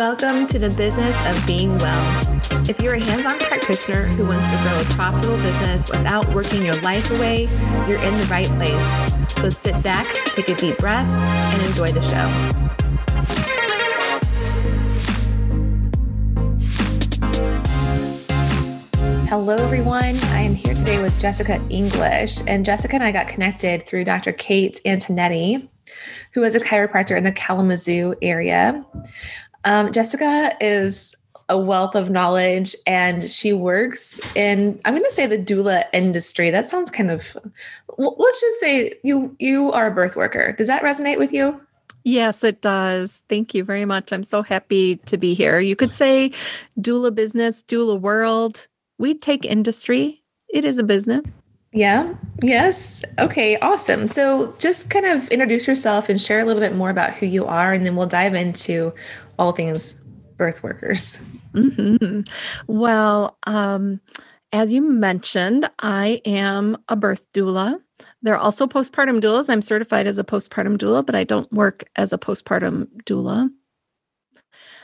Welcome to the business of being well. If you're a hands on practitioner who wants to grow a profitable business without working your life away, you're in the right place. So sit back, take a deep breath, and enjoy the show. Hello, everyone. I am here today with Jessica English, and Jessica and I got connected through Dr. Kate Antonetti, who is a chiropractor in the Kalamazoo area. Um, Jessica is a wealth of knowledge and she works in i'm going to say the doula industry that sounds kind of let's just say you you are a birth worker does that resonate with you Yes, it does. Thank you very much. I'm so happy to be here. You could say doula business, doula world. We take industry. It is a business. Yeah. Yes. Okay. Awesome. So just kind of introduce yourself and share a little bit more about who you are, and then we'll dive into all things birth workers. Mm-hmm. Well, um, as you mentioned, I am a birth doula. There are also postpartum doulas. I'm certified as a postpartum doula, but I don't work as a postpartum doula.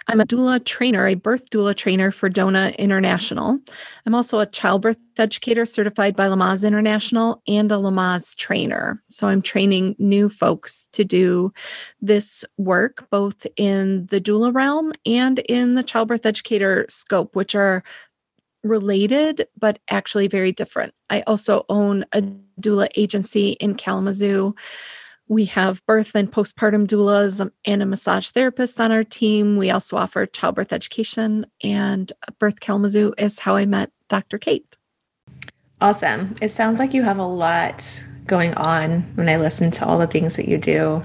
I'm a doula trainer, a birth doula trainer for DONA International. I'm also a childbirth educator certified by Lamaze International and a Lamaze trainer. So I'm training new folks to do this work, both in the doula realm and in the childbirth educator scope, which are related but actually very different. I also own a doula agency in Kalamazoo we have birth and postpartum doulas um, and a massage therapist on our team. We also offer childbirth education, and Birth Kalamazoo is how I met Dr. Kate. Awesome. It sounds like you have a lot going on when I listen to all the things that you do.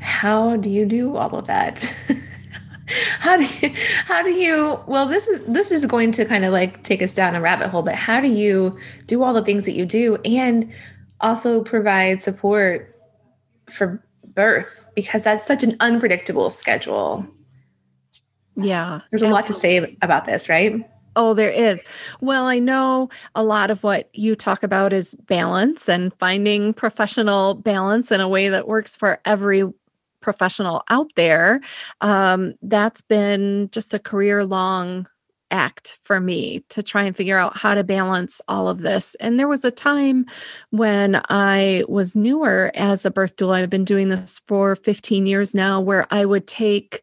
How do you do all of that? how do you, how do you well this is this is going to kind of like take us down a rabbit hole but how do you do all the things that you do and also provide support for birth because that's such an unpredictable schedule. Yeah. There's a lot to say about this, right? Oh, there is. Well, I know a lot of what you talk about is balance and finding professional balance in a way that works for every professional out there. Um, that's been just a career long act for me to try and figure out how to balance all of this. And there was a time when I was newer as a birth doula. I've been doing this for 15 years now, where I would take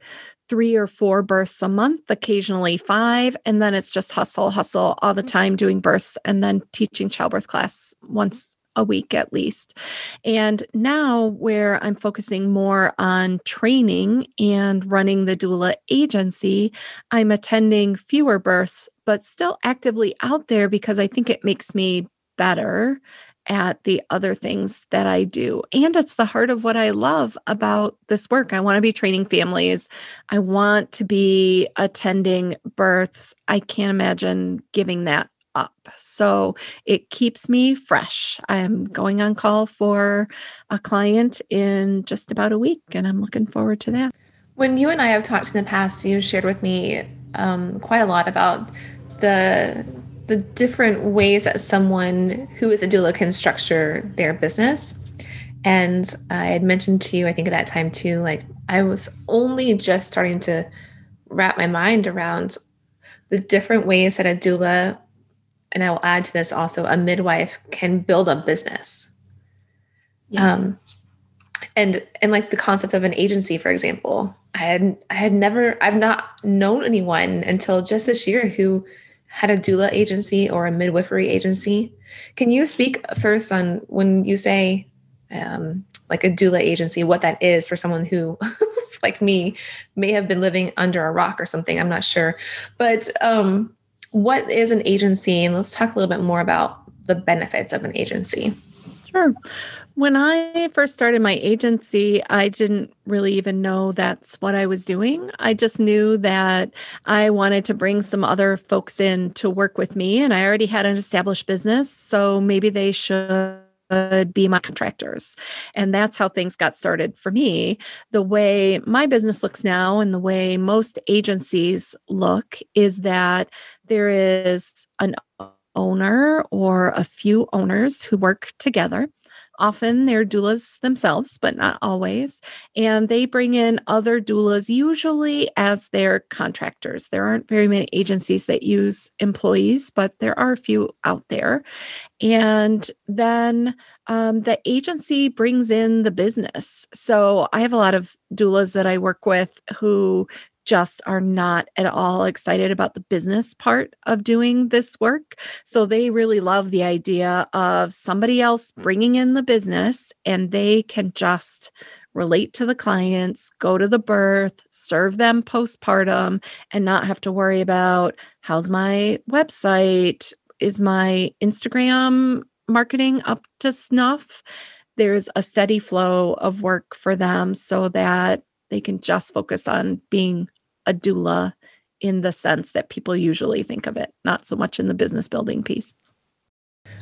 three or four births a month, occasionally five. And then it's just hustle, hustle all the mm-hmm. time doing births and then teaching childbirth class once a week at least. And now, where I'm focusing more on training and running the doula agency, I'm attending fewer births, but still actively out there because I think it makes me better at the other things that I do. And it's the heart of what I love about this work. I want to be training families. I want to be attending births. I can't imagine giving that up. So it keeps me fresh. I'm going on call for a client in just about a week, and I'm looking forward to that. When you and I have talked in the past, you shared with me um, quite a lot about the the different ways that someone who is a doula can structure their business. And I had mentioned to you, I think at that time too, like I was only just starting to wrap my mind around the different ways that a doula and I will add to this also a midwife can build a business. Yes. Um, and and like the concept of an agency, for example, I had I had never I've not known anyone until just this year who had a doula agency or a midwifery agency. Can you speak first on when you say um, like a doula agency, what that is for someone who, like me, may have been living under a rock or something? I'm not sure, but um, what is an agency? And let's talk a little bit more about the benefits of an agency. Sure. When I first started my agency, I didn't really even know that's what I was doing. I just knew that I wanted to bring some other folks in to work with me, and I already had an established business. So maybe they should be my contractors. And that's how things got started for me. The way my business looks now and the way most agencies look is that there is an owner or a few owners who work together often they're doulas themselves, but not always. And they bring in other doulas, usually as their contractors. There aren't very many agencies that use employees, but there are a few out there. And then um, the agency brings in the business. So I have a lot of doulas that I work with who just are not at all excited about the business part of doing this work. So they really love the idea of somebody else mm. bringing in the business and they can just relate to the clients, go to the birth, serve them postpartum, and not have to worry about how's my website? Is my Instagram marketing up to snuff? There's a steady flow of work for them so that they can just focus on being a doula in the sense that people usually think of it, not so much in the business building piece.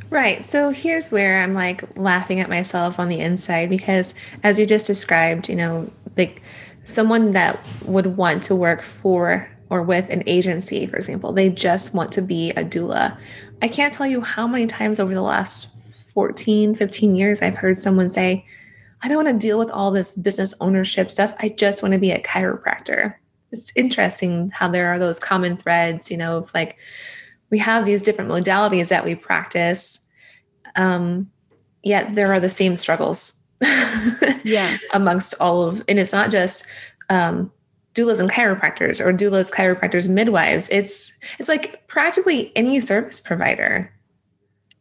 Right. So here's where I'm like laughing at myself on the inside because as you just described, you know, like someone that would want to work for or with an agency, for example, they just want to be a doula. I can't tell you how many times over the last 14, 15 years I've heard someone say, I don't want to deal with all this business ownership stuff. I just want to be a chiropractor it's interesting how there are those common threads, you know, of like we have these different modalities that we practice, um, yet there are the same struggles. yeah. amongst all of, and it's not just um, doulas and chiropractors or doulas, chiropractors, midwives. It's it's like practically any service provider.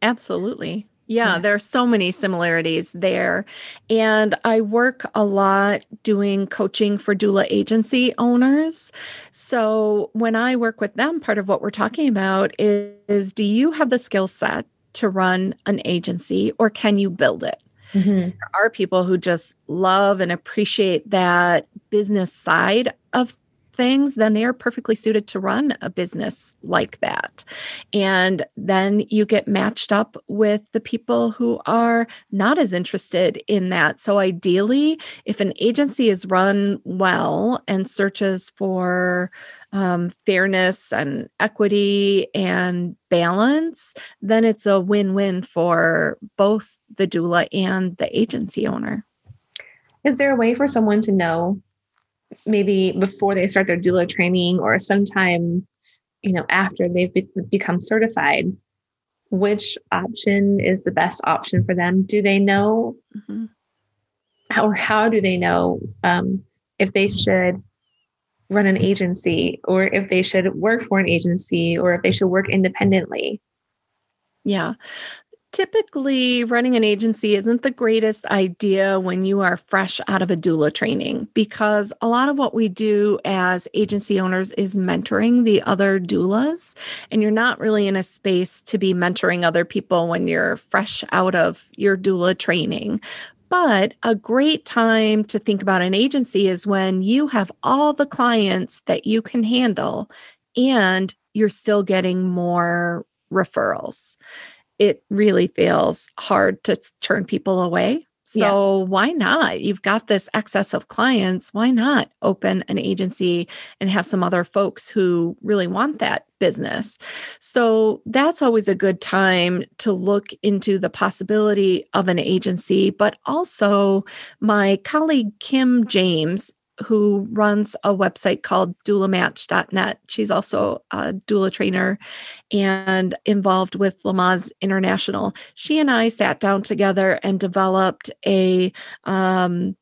Absolutely. Yeah, there are so many similarities there. And I work a lot doing coaching for doula agency owners. So when I work with them, part of what we're talking about is, is do you have the skill set to run an agency or can you build it? Mm-hmm. There are people who just love and appreciate that business side of things, then they are perfectly suited to run a business like that. And then you get matched up with the people who are not as interested in that. So, ideally, if an agency is run well and searches for um, fairness and equity and balance, then it's a win win for both the doula and the agency owner. Is there a way for someone to know maybe before they start their doula training or sometime you know after they've be- become certified which option is the best option for them? Do they know mm-hmm. how, or how do they know um, if they should run an agency or if they should work for an agency or if they should work independently? Yeah typically running an agency isn't the greatest idea when you are fresh out of a doula training because a lot of what we do as agency owners is mentoring the other doulas and you're not really in a space to be mentoring other people when you're fresh out of your doula training. But a great time to think about an agency is when you have all the clients that you can handle and you're still getting more referrals it really feels hard to turn people away. So yeah. why not? You've got this excess of clients. Why not open an agency and have some other folks who really want that business? So that's always a good time to look into the possibility of an agency. But also, my colleague Kim James who runs a website called doulamatch.net. She's also a doula trainer and involved with Lamaze International. She and I sat down together and developed a um,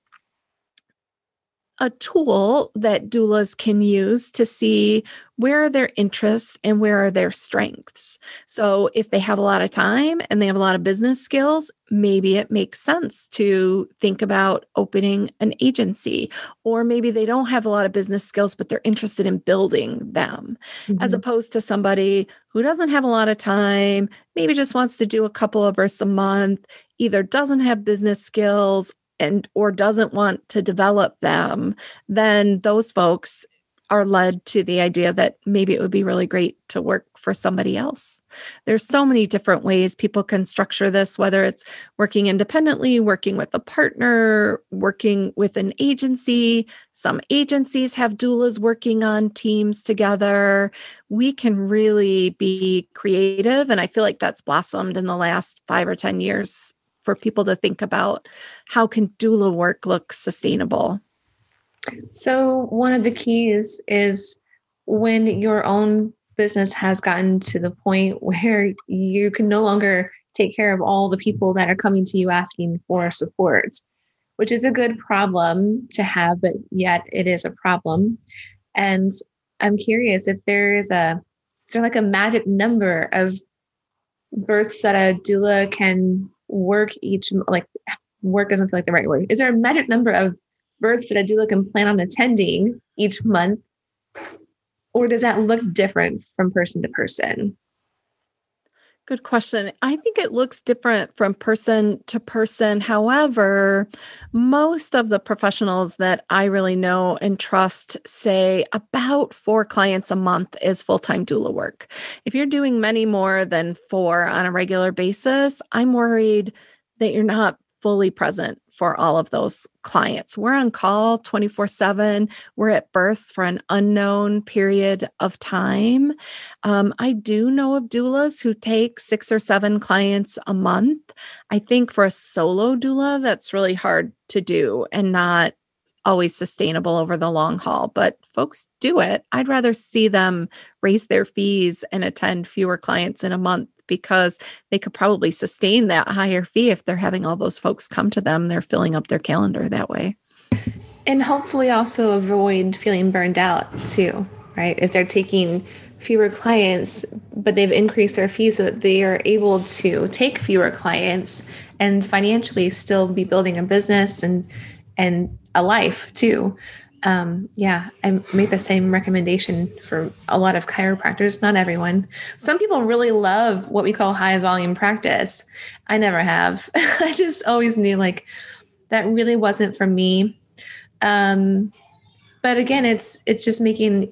a tool that doulas can use to see where are their interests and where are their strengths. So, if they have a lot of time and they have a lot of business skills, maybe it makes sense to think about opening an agency. Or maybe they don't have a lot of business skills, but they're interested in building them, mm-hmm. as opposed to somebody who doesn't have a lot of time, maybe just wants to do a couple of births a month, either doesn't have business skills and or doesn't want to develop them then those folks are led to the idea that maybe it would be really great to work for somebody else. There's so many different ways people can structure this, whether it's working independently, working with a partner, working with an agency. Some agencies have doulas working on teams together. We can really be creative. And I feel like that's blossomed in the last five or 10 years for people to think about how can doula work look sustainable? So, one of the keys is when your own business has gotten to the point where you can no longer take care of all the people that are coming to you asking for support, which is a good problem to have, but yet it is a problem. And I'm curious if there is a, is there like a magic number of births that a doula can work each, like work doesn't feel like the right word. Is there a magic number of births that a doula can plan on attending each month? Or does that look different from person to person? Good question. I think it looks different from person to person. However, most of the professionals that I really know and trust say about four clients a month is full time doula work. If you're doing many more than four on a regular basis, I'm worried that you're not fully present for all of those clients. We're on call 24 7. We're at birth for an unknown period of time. Um, I do know of doulas who take six or seven clients a month. I think for a solo doula, that's really hard to do and not always sustainable over the long haul, but folks do it. I'd rather see them raise their fees and attend fewer clients in a month because they could probably sustain that higher fee if they're having all those folks come to them. They're filling up their calendar that way. And hopefully also avoid feeling burned out too, right? If they're taking fewer clients, but they've increased their fees so that they are able to take fewer clients and financially still be building a business and and a life too um, yeah, I make the same recommendation for a lot of chiropractors, not everyone. Some people really love what we call high volume practice. I never have. I just always knew like that really wasn't for me. Um, but again, it's it's just making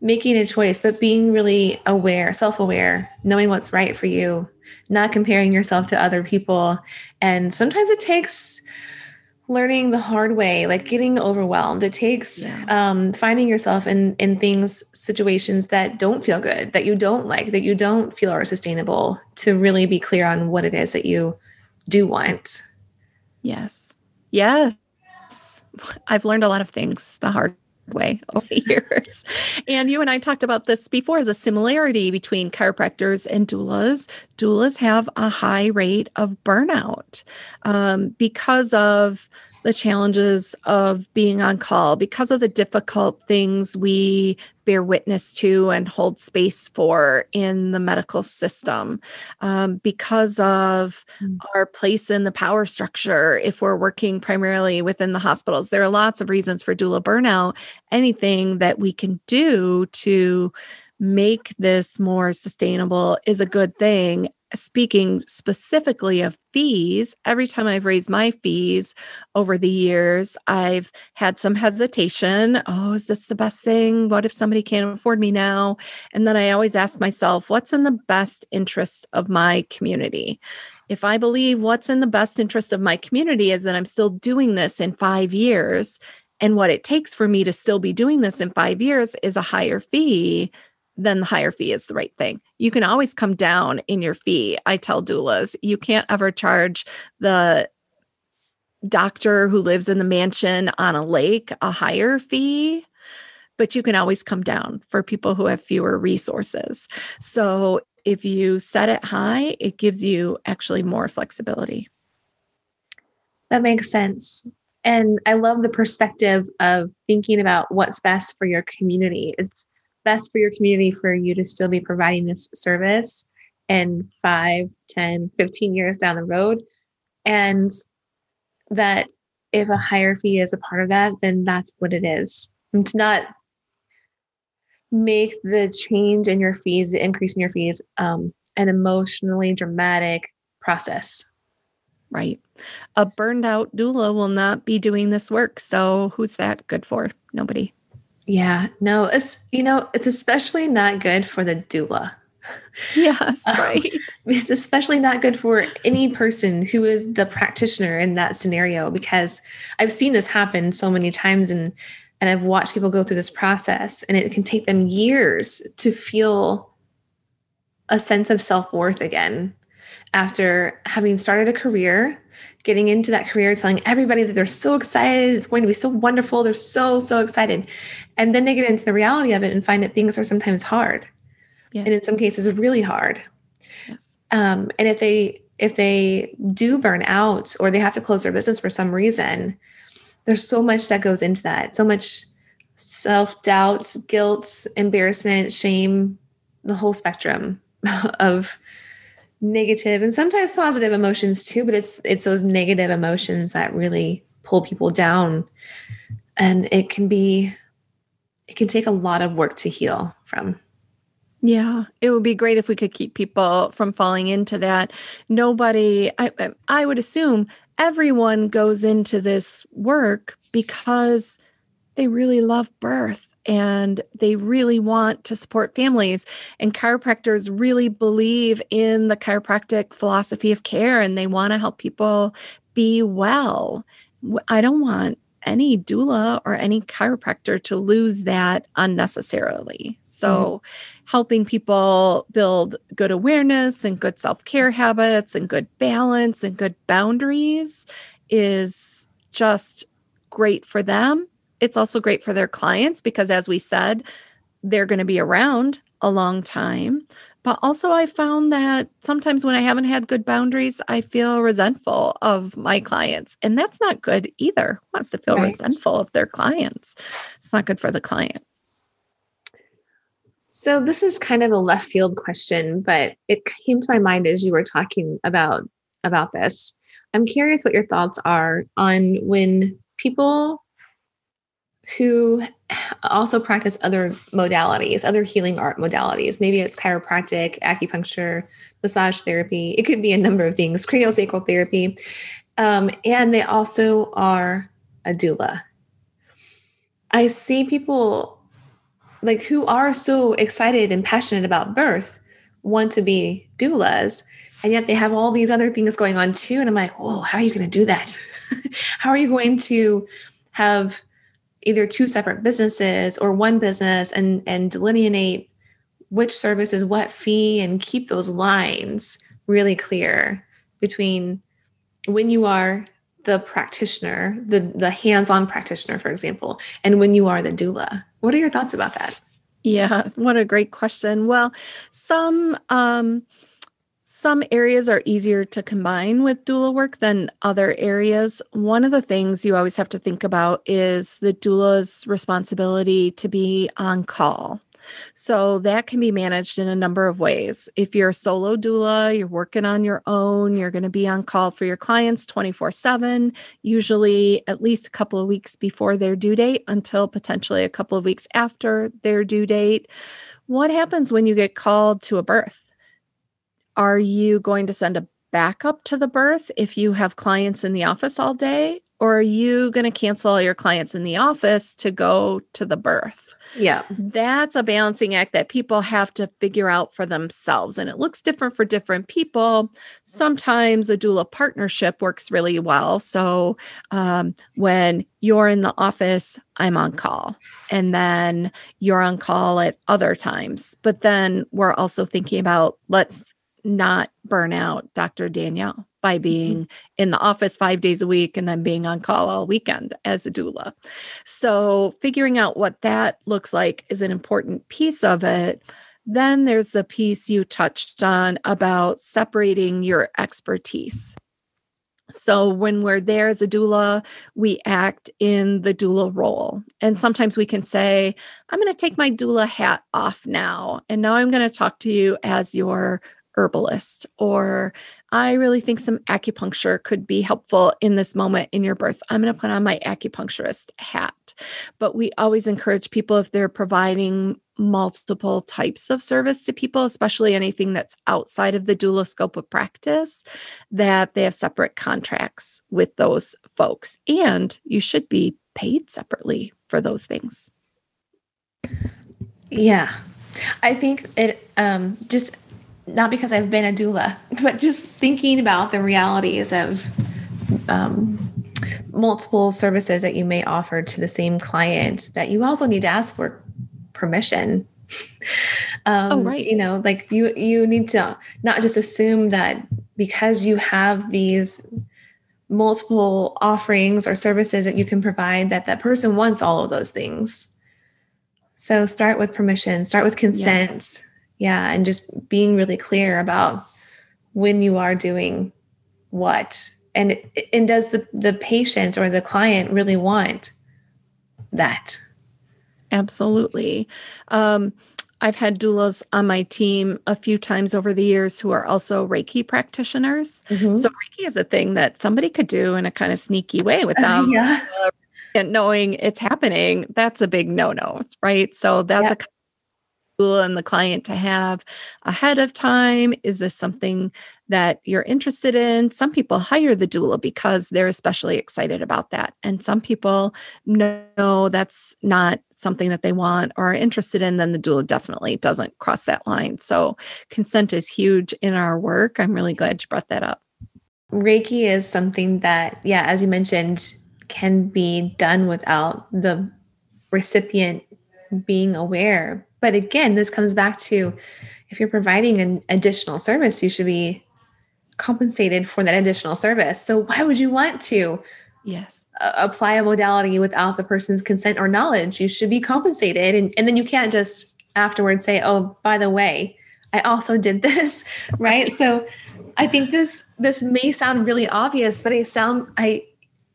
making a choice, but being really aware, self-aware, knowing what's right for you, not comparing yourself to other people. And sometimes it takes learning the hard way like getting overwhelmed. It takes yeah. um, finding yourself in in things situations that don't feel good that you don't like that you don't feel are sustainable to really be clear on what it is that you do want. Yes. Yes. I've learned a lot of things the hard way over the years. and you and I talked about this before as a similarity between chiropractors and doulas. Doulas have a high rate of burnout um, because of the challenges of being on call, because of the difficult things we bear witness to and hold space for in the medical system, um, because of mm. our place in the power structure, if we're working primarily within the hospitals. There are lots of reasons for doula burnout. Anything that we can do to make this more sustainable is a good thing speaking specifically of fees, every time I've raised my fees over the years, I've had some hesitation. Oh, is this the best thing? What if somebody can't afford me now? And then I always ask myself, what's in the best interest of my community? If I believe what's in the best interest of my community is that I'm still doing this in five years, and what it takes for me to still be doing this in five years is a higher fee, then the higher fee is the right thing. You can always come down in your fee. I tell doulas, you can't ever charge the doctor who lives in the mansion on a lake a higher fee, but you can always come down for people who have fewer resources. So if you set it high, it gives you actually more flexibility. That makes sense. And I love the perspective of thinking about what's best for your community. It's best for your community for you to still be providing this service in 5 10 15 years down the road. And that if a higher fee is a part of that then that's what it is. And to not make the change in your fees the increase in your fees um, an emotionally dramatic process. Right. A burned out doula will not be doing this work. So who's that good for? Nobody yeah, no, it's you know, it's especially not good for the doula. Yes, um, right. It's especially not good for any person who is the practitioner in that scenario because I've seen this happen so many times and and I've watched people go through this process and it can take them years to feel a sense of self-worth again. after having started a career, getting into that career, telling everybody that they're so excited, it's going to be so wonderful, they're so, so excited. And then they get into the reality of it and find that things are sometimes hard. And in some cases, really hard. Yes. Um, and if they if they do burn out or they have to close their business for some reason, there's so much that goes into that. So much self doubt, guilt, embarrassment, shame, the whole spectrum of negative and sometimes positive emotions too but it's it's those negative emotions that really pull people down and it can be it can take a lot of work to heal from yeah, it would be great if we could keep people from falling into that. Nobody, I, I would assume everyone goes into this work because they really love birth and they really want to support families. And chiropractors really believe in the chiropractic philosophy of care and they want to help people be well. I don't want any doula or any chiropractor to lose that unnecessarily. So, mm-hmm. helping people build good awareness and good self care habits and good balance and good boundaries is just great for them. It's also great for their clients because, as we said, they're going to be around a long time. But also, I found that sometimes when I haven't had good boundaries, I feel resentful of my clients. And that's not good either. Who wants to feel right. resentful of their clients? It's not good for the client. So, this is kind of a left field question, but it came to my mind as you were talking about about this. I'm curious what your thoughts are on when people who also practice other modalities, other healing art modalities. Maybe it's chiropractic, acupuncture, massage therapy. It could be a number of things, craniosacral therapy. Um, and they also are a doula. I see people like who are so excited and passionate about birth want to be doulas and yet they have all these other things going on too and i'm like whoa how are you going to do that how are you going to have either two separate businesses or one business and and delineate which service is what fee and keep those lines really clear between when you are the practitioner the the hands-on practitioner for example and when you are the doula. What are your thoughts about that? Yeah what a great question. Well some um some areas are easier to combine with doula work than other areas. One of the things you always have to think about is the doula's responsibility to be on call. So that can be managed in a number of ways. If you're a solo doula, you're working on your own, you're going to be on call for your clients 24 7, usually at least a couple of weeks before their due date until potentially a couple of weeks after their due date. What happens when you get called to a birth? Are you going to send a backup to the birth if you have clients in the office all day? Or are you going to cancel all your clients in the office to go to the birth? Yeah. That's a balancing act that people have to figure out for themselves. And it looks different for different people. Sometimes a doula partnership works really well. So um, when you're in the office, I'm on call. And then you're on call at other times. But then we're also thinking about let's not burn out Dr. Danielle by mm-hmm. being mm-hmm. in the office five days a week and then being on call all weekend as a doula. So, figuring out what that looks like is an important piece of it. Then there's the piece you touched on about separating your expertise. So, when we're there as a doula, we act in the doula role. And sometimes we can say, I'm going to take my doula hat off now. And now I'm going to talk to you as your herbalist or I really think some acupuncture could be helpful in this moment in your birth. I'm going to put on my acupuncturist hat. But we always encourage people if they're providing multiple types of service to people, especially anything that's outside of the doula scope of practice, that they have separate contracts with those folks. And you should be paid separately for those things. Yeah. I think it um, just not because I've been a doula, but just thinking about the realities of um, multiple services that you may offer to the same client that you also need to ask for permission. um, oh, right. You know, like you you need to not just assume that because you have these multiple offerings or services that you can provide that that person wants all of those things so start with permission start with consent yes. Yeah and just being really clear about when you are doing what and and does the the patient or the client really want that absolutely um, I've had doulas on my team a few times over the years who are also Reiki practitioners. Mm-hmm. So Reiki is a thing that somebody could do in a kind of sneaky way without yeah. uh, knowing it's happening. That's a big no-no, right? So that's yeah. a and the client to have ahead of time? Is this something that you're interested in? Some people hire the doula because they're especially excited about that. And some people know that's not something that they want or are interested in, then the doula definitely doesn't cross that line. So consent is huge in our work. I'm really glad you brought that up. Reiki is something that, yeah, as you mentioned, can be done without the recipient being aware but again, this comes back to if you're providing an additional service, you should be compensated for that additional service. So why would you want to? Yes. apply a modality without the person's consent or knowledge. You should be compensated. And, and then you can't just afterwards say, oh, by the way, I also did this. Right. right. So I think this this may sound really obvious, but I sound I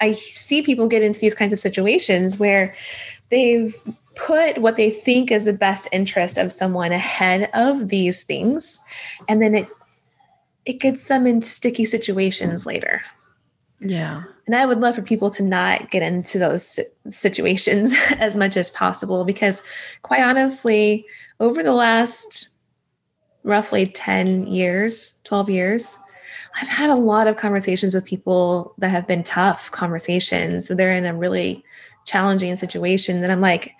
I see people get into these kinds of situations where they've put what they think is the best interest of someone ahead of these things and then it it gets them into sticky situations later. Yeah. And i would love for people to not get into those situations as much as possible because quite honestly over the last roughly 10 years 12 years i've had a lot of conversations with people that have been tough conversations where they're in a really challenging situation that i'm like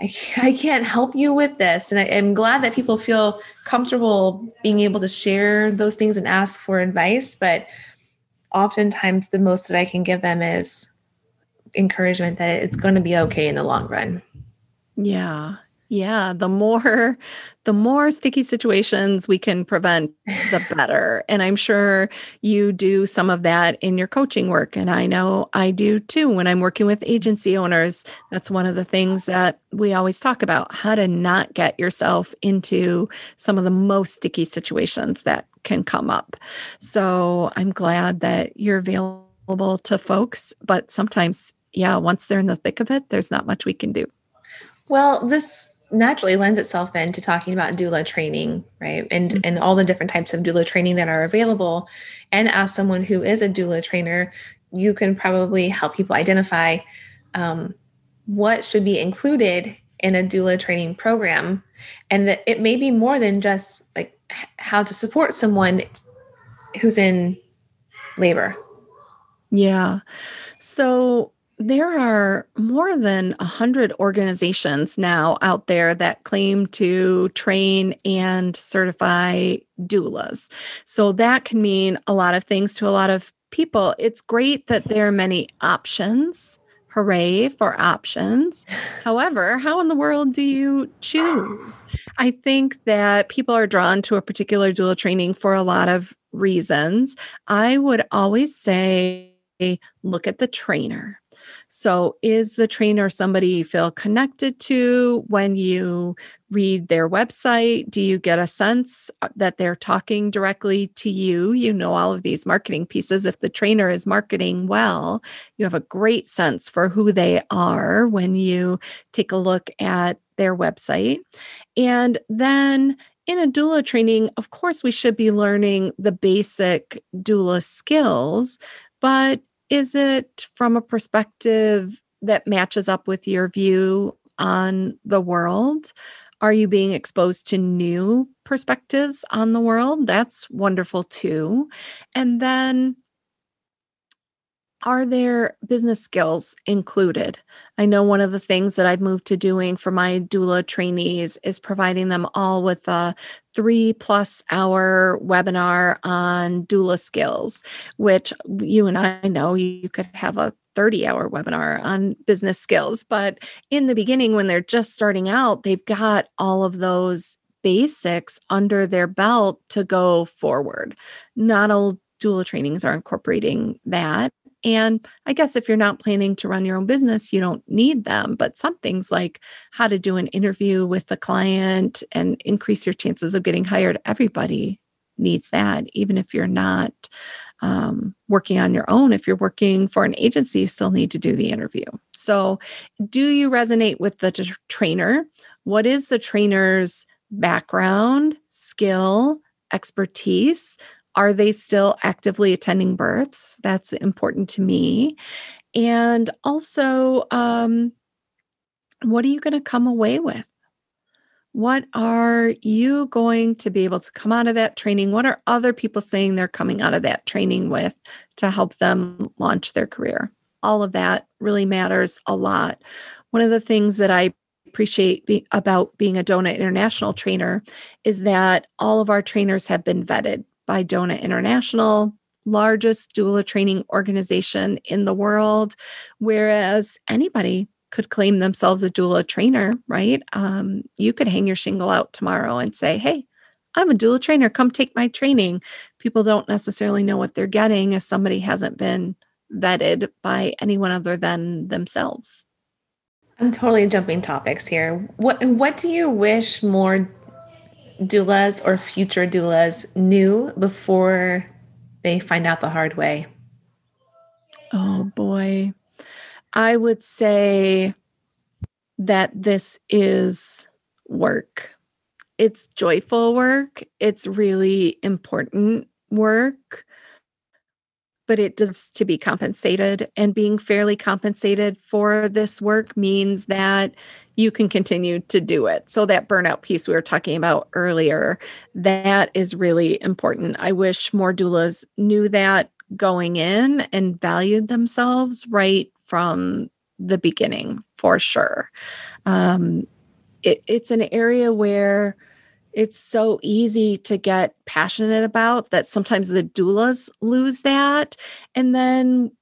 I, I can't help you with this. And I, am glad that people feel comfortable being able to share those things and ask for advice. But oftentimes, the most that I can give them is encouragement that it's going to be okay in the long run. Yeah. Yeah, the more the more sticky situations we can prevent, the better. and I'm sure you do some of that in your coaching work and I know I do too when I'm working with agency owners. That's one of the things that we always talk about, how to not get yourself into some of the most sticky situations that can come up. So, I'm glad that you're available to folks, but sometimes yeah, once they're in the thick of it, there's not much we can do. Well, this naturally lends itself then to talking about doula training, right? And mm-hmm. and all the different types of doula training that are available. And as someone who is a doula trainer, you can probably help people identify um, what should be included in a doula training program, and that it may be more than just like how to support someone who's in labor. Yeah. So there are more than 100 organizations now out there that claim to train and certify doulas. So that can mean a lot of things to a lot of people. It's great that there are many options. Hooray for options. However, how in the world do you choose? I think that people are drawn to a particular doula training for a lot of reasons. I would always say, look at the trainer so, is the trainer somebody you feel connected to when you read their website? Do you get a sense uh, that they're talking directly to you? You know all of these marketing pieces. If the trainer is marketing well, you have a great sense for who they are when you take a look at their website. And then in a doula training, of course, we should be learning the basic doula skills, but is it from a perspective that matches up with your view on the world? Are you being exposed to new perspectives on the world? That's wonderful too. And then are there business skills included? I know one of the things that I've moved to doing for my doula trainees is providing them all with a three plus hour webinar on doula skills, which you and I know you could have a 30 hour webinar on business skills. But in the beginning, when they're just starting out, they've got all of those basics under their belt to go forward. Not all doula trainings are incorporating that. And I guess if you're not planning to run your own business, you don't need them. But some things like how to do an interview with the client and increase your chances of getting hired, everybody needs that, even if you're not um, working on your own. If you're working for an agency, you still need to do the interview. So, do you resonate with the t- trainer? What is the trainer's background, skill, expertise? Are they still actively attending births? That's important to me. And also, um, what are you going to come away with? What are you going to be able to come out of that training? What are other people saying they're coming out of that training with to help them launch their career? All of that really matters a lot. One of the things that I appreciate be, about being a DONA International trainer is that all of our trainers have been vetted by DONA International, largest doula training organization in the world, whereas anybody could claim themselves a doula trainer, right? Um, you could hang your shingle out tomorrow and say, hey, I'm a doula trainer, come take my training. People don't necessarily know what they're getting if somebody hasn't been vetted by anyone other than themselves. I'm totally jumping topics here. What what do you wish more doulas or future doulas knew before they find out the hard way? Oh boy. I would say that this is work. It's joyful work. It's really important work, but it does to be compensated. And being fairly compensated for this work means that you can continue to do it. So, that burnout piece we were talking about earlier, that is really important. I wish more doulas knew that going in and valued themselves right from the beginning for sure. Um, it, it's an area where it's so easy to get passionate about that sometimes the doulas lose that. And then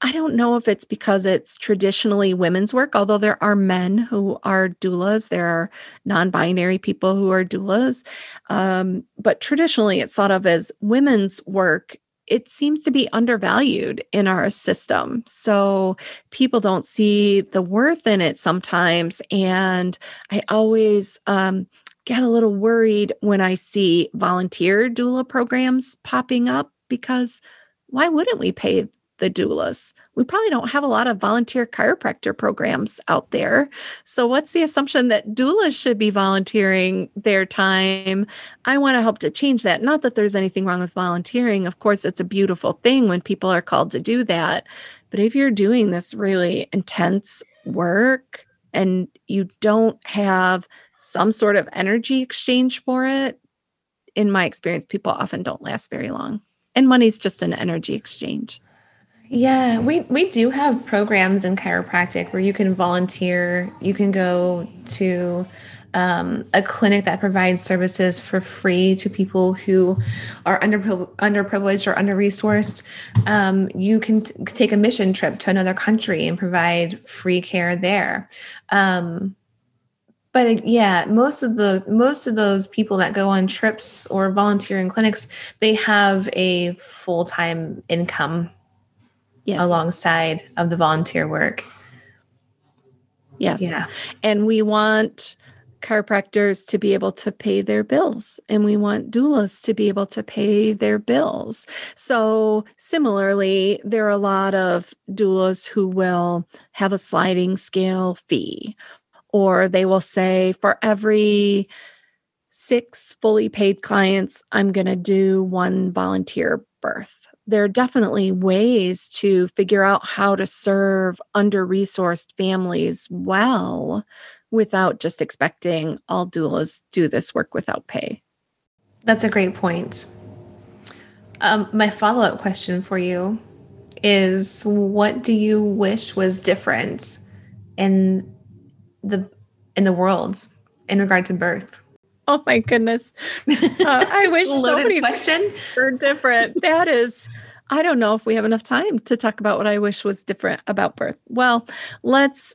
I don't know if it's because it's traditionally women's work, although there are men who are doulas, there are non binary people who are doulas. Um, but traditionally, it's thought of as women's work it seems to be undervalued in our system. So people don't see the worth in it sometimes. And I always um, get a little worried when I see volunteer doula programs popping up because why wouldn't we pay the doulas. We probably don't have a lot of volunteer chiropractor programs out there. So, what's the assumption that doulas should be volunteering their time? I want to help to change that. Not that there's anything wrong with volunteering. Of course, it's a beautiful thing when people are called to do that. But if you're doing this really intense work and you don't have some sort of energy exchange for it, in my experience, people often don't last very long. And money's just an energy exchange. Yeah, we we do have programs in chiropractic where you can volunteer. You can go to um, a clinic that provides services for free to people who are under underprivileged or under resourced. Um, you can t- take a mission trip to another country and provide free care there. Um, but yeah, most of the most of those people that go on trips or volunteer in clinics, they have a full time income yes. alongside of the volunteer work. Yes. Yeah. And we want chiropractors to be able to pay their bills and we want doulas to be able to pay their bills. So, similarly, there are a lot of doulas who will have a sliding scale fee, or they will say, for every six fully paid clients, I'm going to do one volunteer birth there are definitely ways to figure out how to serve under resourced families well without just expecting all doulas do this work without pay. That's a great point. Um, my follow up question for you is what do you wish was different in the in the world in regard to birth? Oh my goodness. Uh, I wish so many question. were different. That is, I don't know if we have enough time to talk about what I wish was different about birth. Well, let's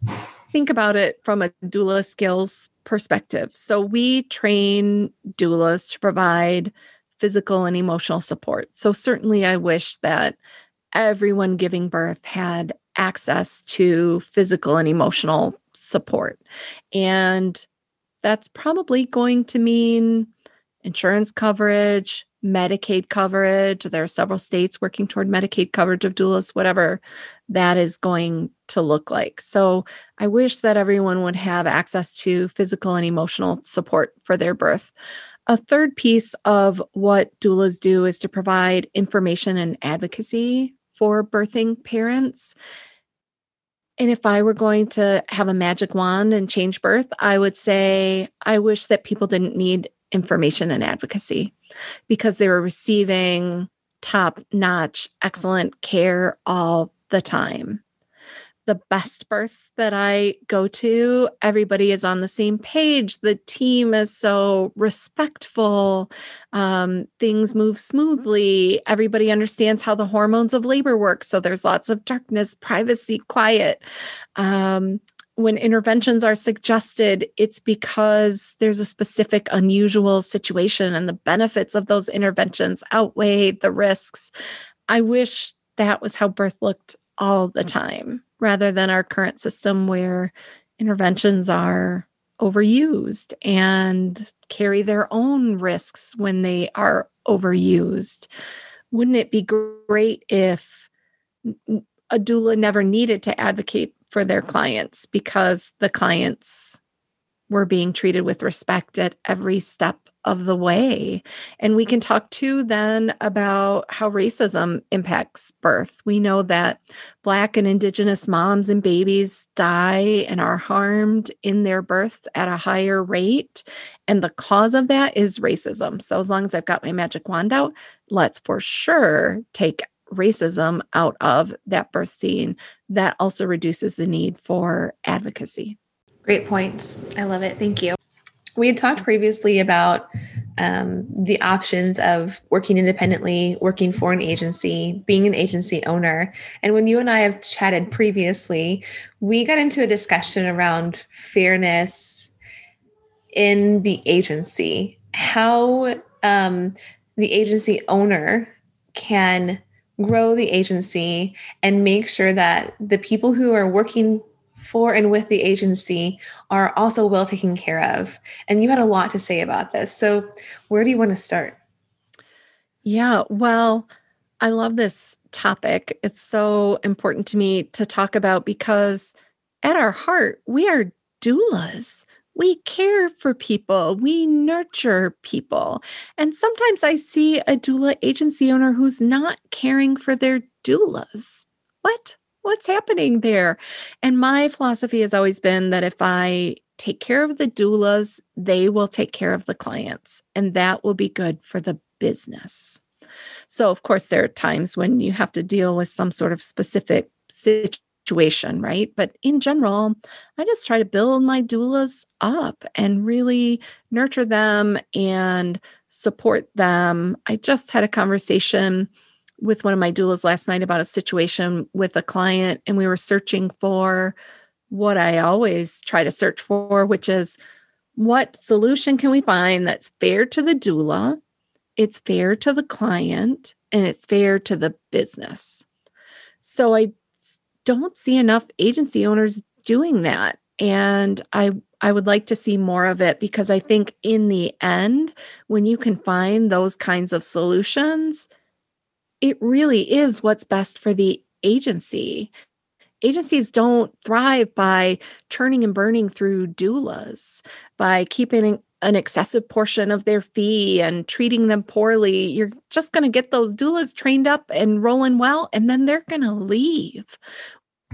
think about it from a doula skills perspective. So we train doulas to provide physical and emotional support. So certainly I wish that everyone giving birth had access to physical and emotional support. And that's probably going to mean insurance coverage, Medicaid coverage. There are several states working toward Medicaid coverage of doulas, whatever that is going to look like. So I wish that everyone would have access to physical and emotional support for their birth. A third piece of what doulas do is to provide information and advocacy for birthing parents. And if I were going to have a magic wand and change birth, I would say I wish that people didn't need information and advocacy because they were receiving top notch, excellent care all the time. The best births that I go to, everybody is on the same page. The team is so respectful. Um, things move smoothly. Everybody understands how the hormones of labor work. So there's lots of darkness, privacy, quiet. Um, when interventions are suggested, it's because there's a specific unusual situation and the benefits of those interventions outweigh the risks. I wish that was how birth looked all the time rather than our current system where interventions are overused and carry their own risks when they are overused. Wouldn't it be great if a doula never needed to advocate for their clients because the clients were being treated with respect at every step of the way. And we can talk too then about how racism impacts birth. We know that Black and Indigenous moms and babies die and are harmed in their births at a higher rate. And the cause of that is racism. So, as long as I've got my magic wand out, let's for sure take racism out of that birth scene, that also reduces the need for advocacy. Great points. I love it. Thank you. We had talked previously about um, the options of working independently, working for an agency, being an agency owner. And when you and I have chatted previously, we got into a discussion around fairness in the agency, how um, the agency owner can grow the agency and make sure that the people who are working for and with the agency are also well taken care of. And you had a lot to say about this. So, where do you want to start? Yeah, well, I love this topic. It's so important to me to talk about because at our heart, we are doulas we care for people, we nurture people. And sometimes I see a doula agency owner who's not caring for their doulas. What? What's happening there? And my philosophy has always been that if I take care of the doulas, they will take care of the clients, and that will be good for the business. So, of course, there are times when you have to deal with some sort of specific situation right? But in general, I just try to build my doulas up and really nurture them and support them. I just had a conversation with one of my doulas last night about a situation with a client, and we were searching for what I always try to search for, which is what solution can we find that's fair to the doula, it's fair to the client, and it's fair to the business. So I don't see enough agency owners doing that. And I I would like to see more of it because I think in the end, when you can find those kinds of solutions, it really is what's best for the agency. Agencies don't thrive by churning and burning through doulas, by keeping an excessive portion of their fee and treating them poorly. You're just going to get those doulas trained up and rolling well, and then they're going to leave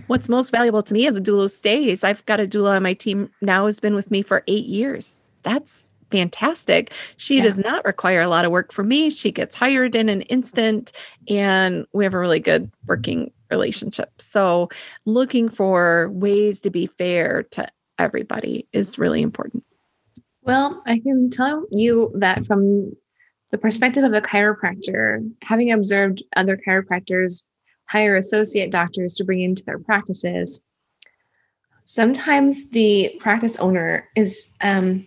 what's most valuable to me as a doula stays. I've got a doula on my team now who's been with me for eight years. That's fantastic. She yeah. does not require a lot of work from me. She gets hired in an instant, and we have a really good working relationship. So, looking for ways to be fair to everybody is really important. Well, I can tell you that from the perspective of a chiropractor, having observed other chiropractors hire associate doctors to bring into their practices. sometimes the practice owner is um,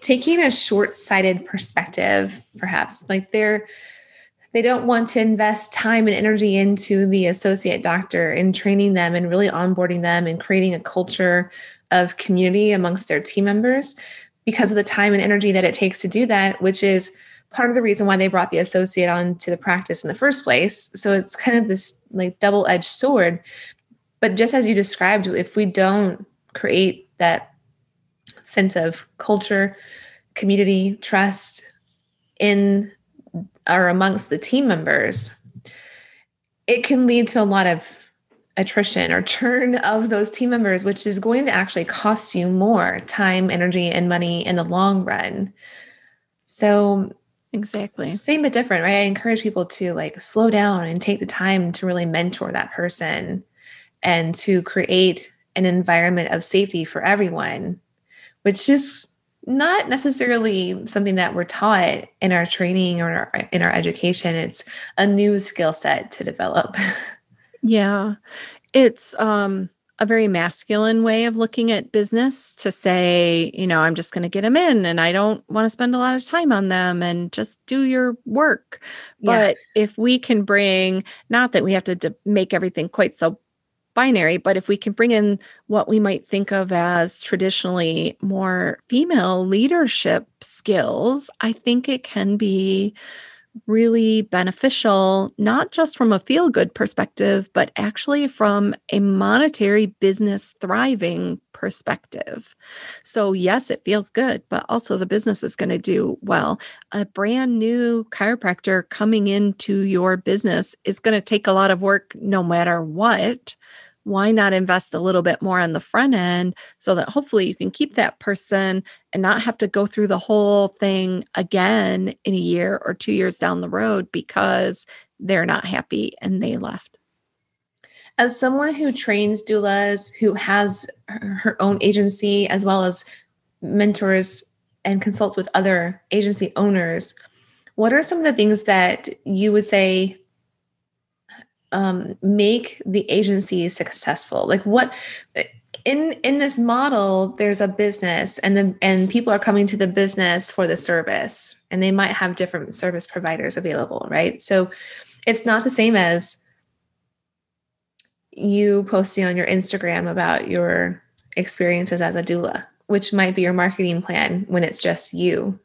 taking a short-sighted perspective perhaps like they're they don't want to invest time and energy into the associate doctor and training them and really onboarding them and creating a culture of community amongst their team members because of the time and energy that it takes to do that which is part of the reason why they brought the associate on to the practice in the first place. So it's kind of this like double-edged sword. But just as you described if we don't create that sense of culture community trust in or amongst the team members it can lead to a lot of attrition or churn of those team members which is going to actually cost you more time energy and money in the long run so Exactly. Same but different, right? I encourage people to like slow down and take the time to really mentor that person and to create an environment of safety for everyone, which is not necessarily something that we're taught in our training or in our education. It's a new skill set to develop. yeah. It's um a very masculine way of looking at business to say, you know, I'm just going to get them in and I don't want to spend a lot of time on them and just do your work. Yeah. But if we can bring, not that we have to d- make everything quite so binary, but if we can bring in what we might think of as traditionally more female leadership skills, I think it can be really beneficial, not just from a feel good perspective, but actually from a monetary business thriving perspective. So, yes, it feels good, but also the business is going to do well. A brand new chiropractor coming into your business is going to take a lot of work no matter what why not invest a little bit more on the front end so that hopefully you can keep that person and not have to go through the whole thing again in a year or two years down the road because they're not happy and they left? As someone who trains doulas, who has her own agency, as well as mentors and consults with other agency owners, what are some of the things that you would say um, make the agency successful? Like what in in this model there's a business and then and people are coming to the business for the service and they might have different service providers available right so it's not the same as you posting on your instagram about your experiences as a doula which might be your marketing plan when it's just you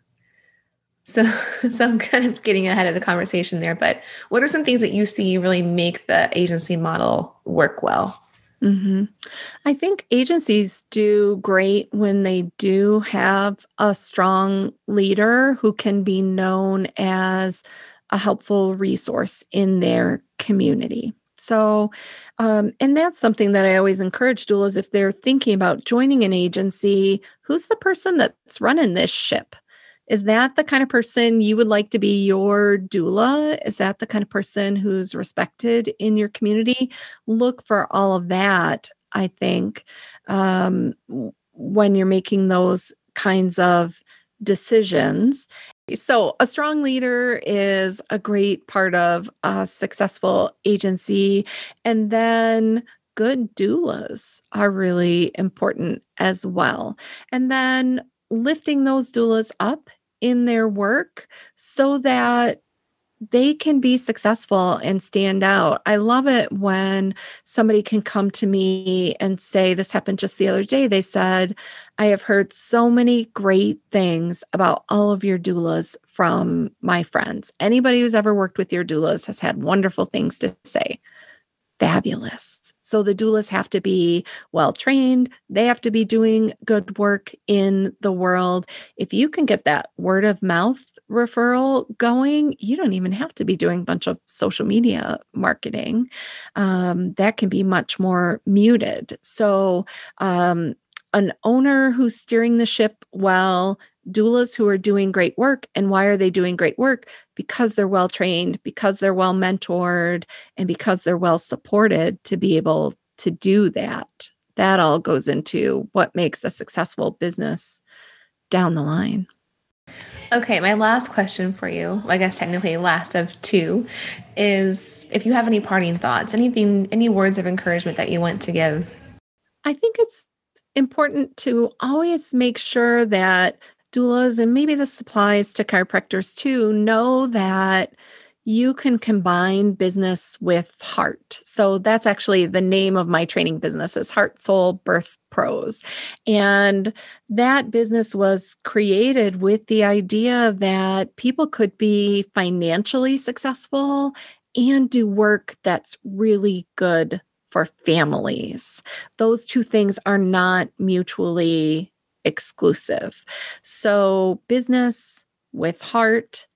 so, so I'm kind of getting ahead of the conversation there, but what are some things that you see really make the agency model work well? Mm-hmm. I think agencies do great when they do have a strong leader who can be known as a helpful resource in their community. So, um, and that's something that I always encourage doulas if they're thinking about joining an agency, who's the person that's running this ship? Is that the kind of person you would like to be your doula? Is that the kind of person who's respected in your community? Look for all of that, I think, um, when you're making those kinds of decisions. So, a strong leader is a great part of a successful agency. And then good doulas are really important as well. And then lifting those doulas up in their work so that they can be successful and stand out. I love it when somebody can come to me and say, This happened just the other day. They said, I have heard so many great things about all of your doulas from my friends. Anybody who's ever worked with your doulas has had wonderful things to say. Fabulous. So the doulas have to be well trained, they have to be doing good work in the world. If you can get that word of mouth referral going, you don't even have to be doing a bunch of social media marketing. Um, that can be much more muted. So, um, an owner who's steering the ship well, doulas who are doing great work. And why are they doing great work? Because they're well trained, because they're well mentored, and because they're well supported to be able to do that. That all goes into what makes a successful business down the line. Okay, my last question for you, I guess technically last of two, is if you have any parting thoughts, anything, any words of encouragement that you want to give I think it's important to always make sure that doulas and maybe this applies to chiropractors too know that you can combine business with heart. So that's actually the name of my training business is Heart Soul Birth Pros. And that business was created with the idea that people could be financially successful and do work that's really good for families. Those two things are not mutually exclusive. So business with heart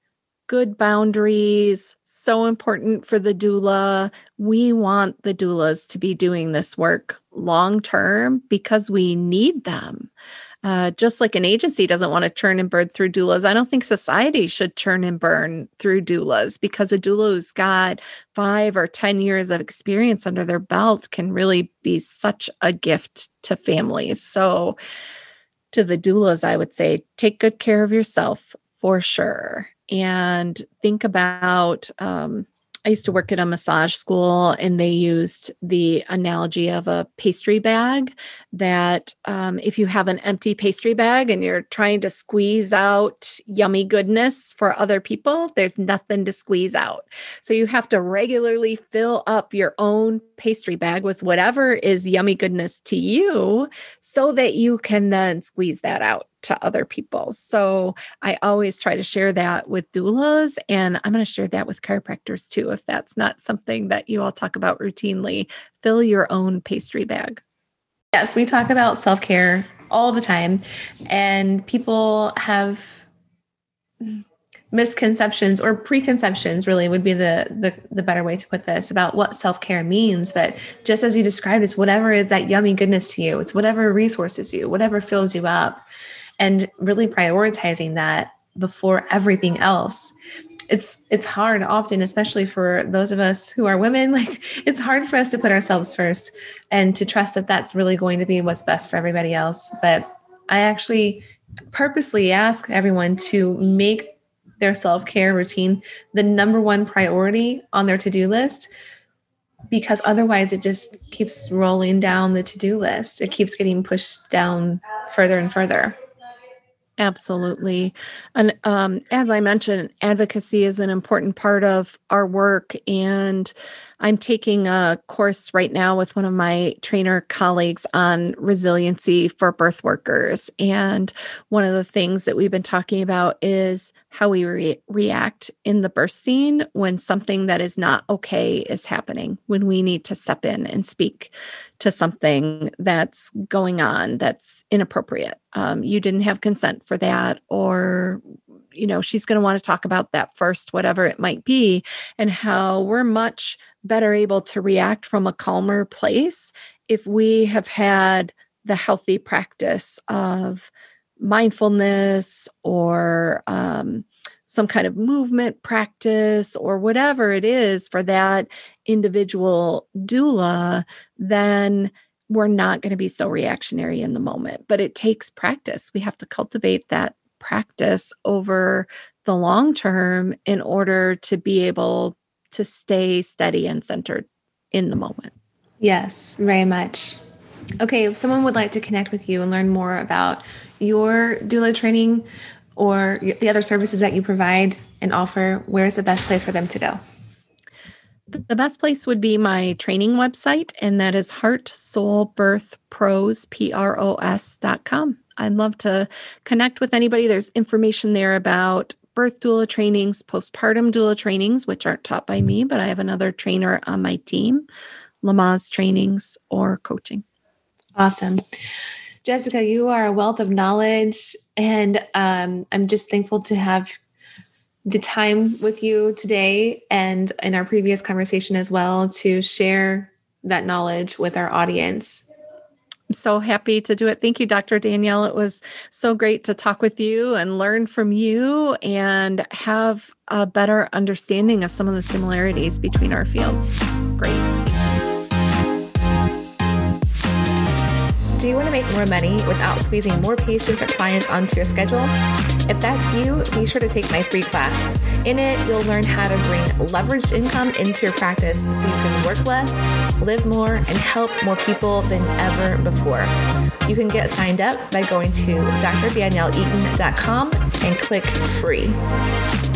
good boundaries, so important for the doula. We want the doulas to be doing this work long term because we need them. Uh, just like an agency doesn't want to churn and burn through doulas, I don't think society should churn and burn through doulas because a doula who's got five or 10 years of experience under their belt can really be such a gift to families. So, to the doulas, I would say take good care of yourself for sure and think about um, I used to work at a massage school and they used the analogy of a pastry bag that um, if you have an empty pastry bag and you're trying to squeeze out yummy goodness for other people, there's nothing to squeeze out. So you have to regularly fill up your own pastry bag with whatever is yummy goodness to you so that you can then squeeze that out to other people. So I always try to share that with doulas, and I'm going to share that with chiropractors too. If that's not something that you all talk about routinely, fill your own pastry bag. Yes, we talk about self care all the time, and people have misconceptions or preconceptions really would be the, the the better way to put this about what self-care means but just as you described it's whatever is that yummy goodness to you it's whatever resources you whatever fills you up and really prioritizing that before everything else. It's it's hard often especially for those of us who are women like it's hard for us to put ourselves first and to trust that that's really going to be what's best for everybody else. But i actually purposely ask everyone to make their self-care routine the number one priority on their to-do list because otherwise it just keeps rolling down the to-do list. It keeps getting pushed down further and further Absolutely. And um, as I mentioned, advocacy is an important part of our work. And I'm taking a course right now with one of my trainer colleagues on resiliency for birth workers. And one of the things that we've been talking about is how we re- react in the birth scene when something that is not okay is happening, when we need to step in and speak to something that's going on that's inappropriate. Um, you didn't have consent for that, or you know, she's going to want to talk about that first, whatever it might be, and how we're much better able to react from a calmer place if we have had the healthy practice of mindfulness or um, some kind of movement practice or whatever it is for that individual doula, then we're not going to be so reactionary in the moment. But it takes practice. We have to cultivate that practice over the long term in order to be able to stay steady and centered in the moment. Yes, very much. Okay, if someone would like to connect with you and learn more about your doula training or the other services that you provide and offer, where's the best place for them to go? The best place would be my training website, and that is Heart Soul Birth Pros, P R O S dot com. I'd love to connect with anybody. There's information there about birth doula trainings, postpartum doula trainings, which aren't taught by me, but I have another trainer on my team, Lamaze trainings or coaching. Awesome. Jessica, you are a wealth of knowledge, and um, I'm just thankful to have the time with you today and in our previous conversation as well to share that knowledge with our audience. I'm so happy to do it. Thank you, Dr. Danielle. It was so great to talk with you and learn from you and have a better understanding of some of the similarities between our fields. It's great. Do you want to make more money without squeezing more patients or clients onto your schedule? If that's you, be sure to take my free class. In it, you'll learn how to bring leveraged income into your practice so you can work less, live more, and help more people than ever before. You can get signed up by going to drdanielleeaton.com and click free.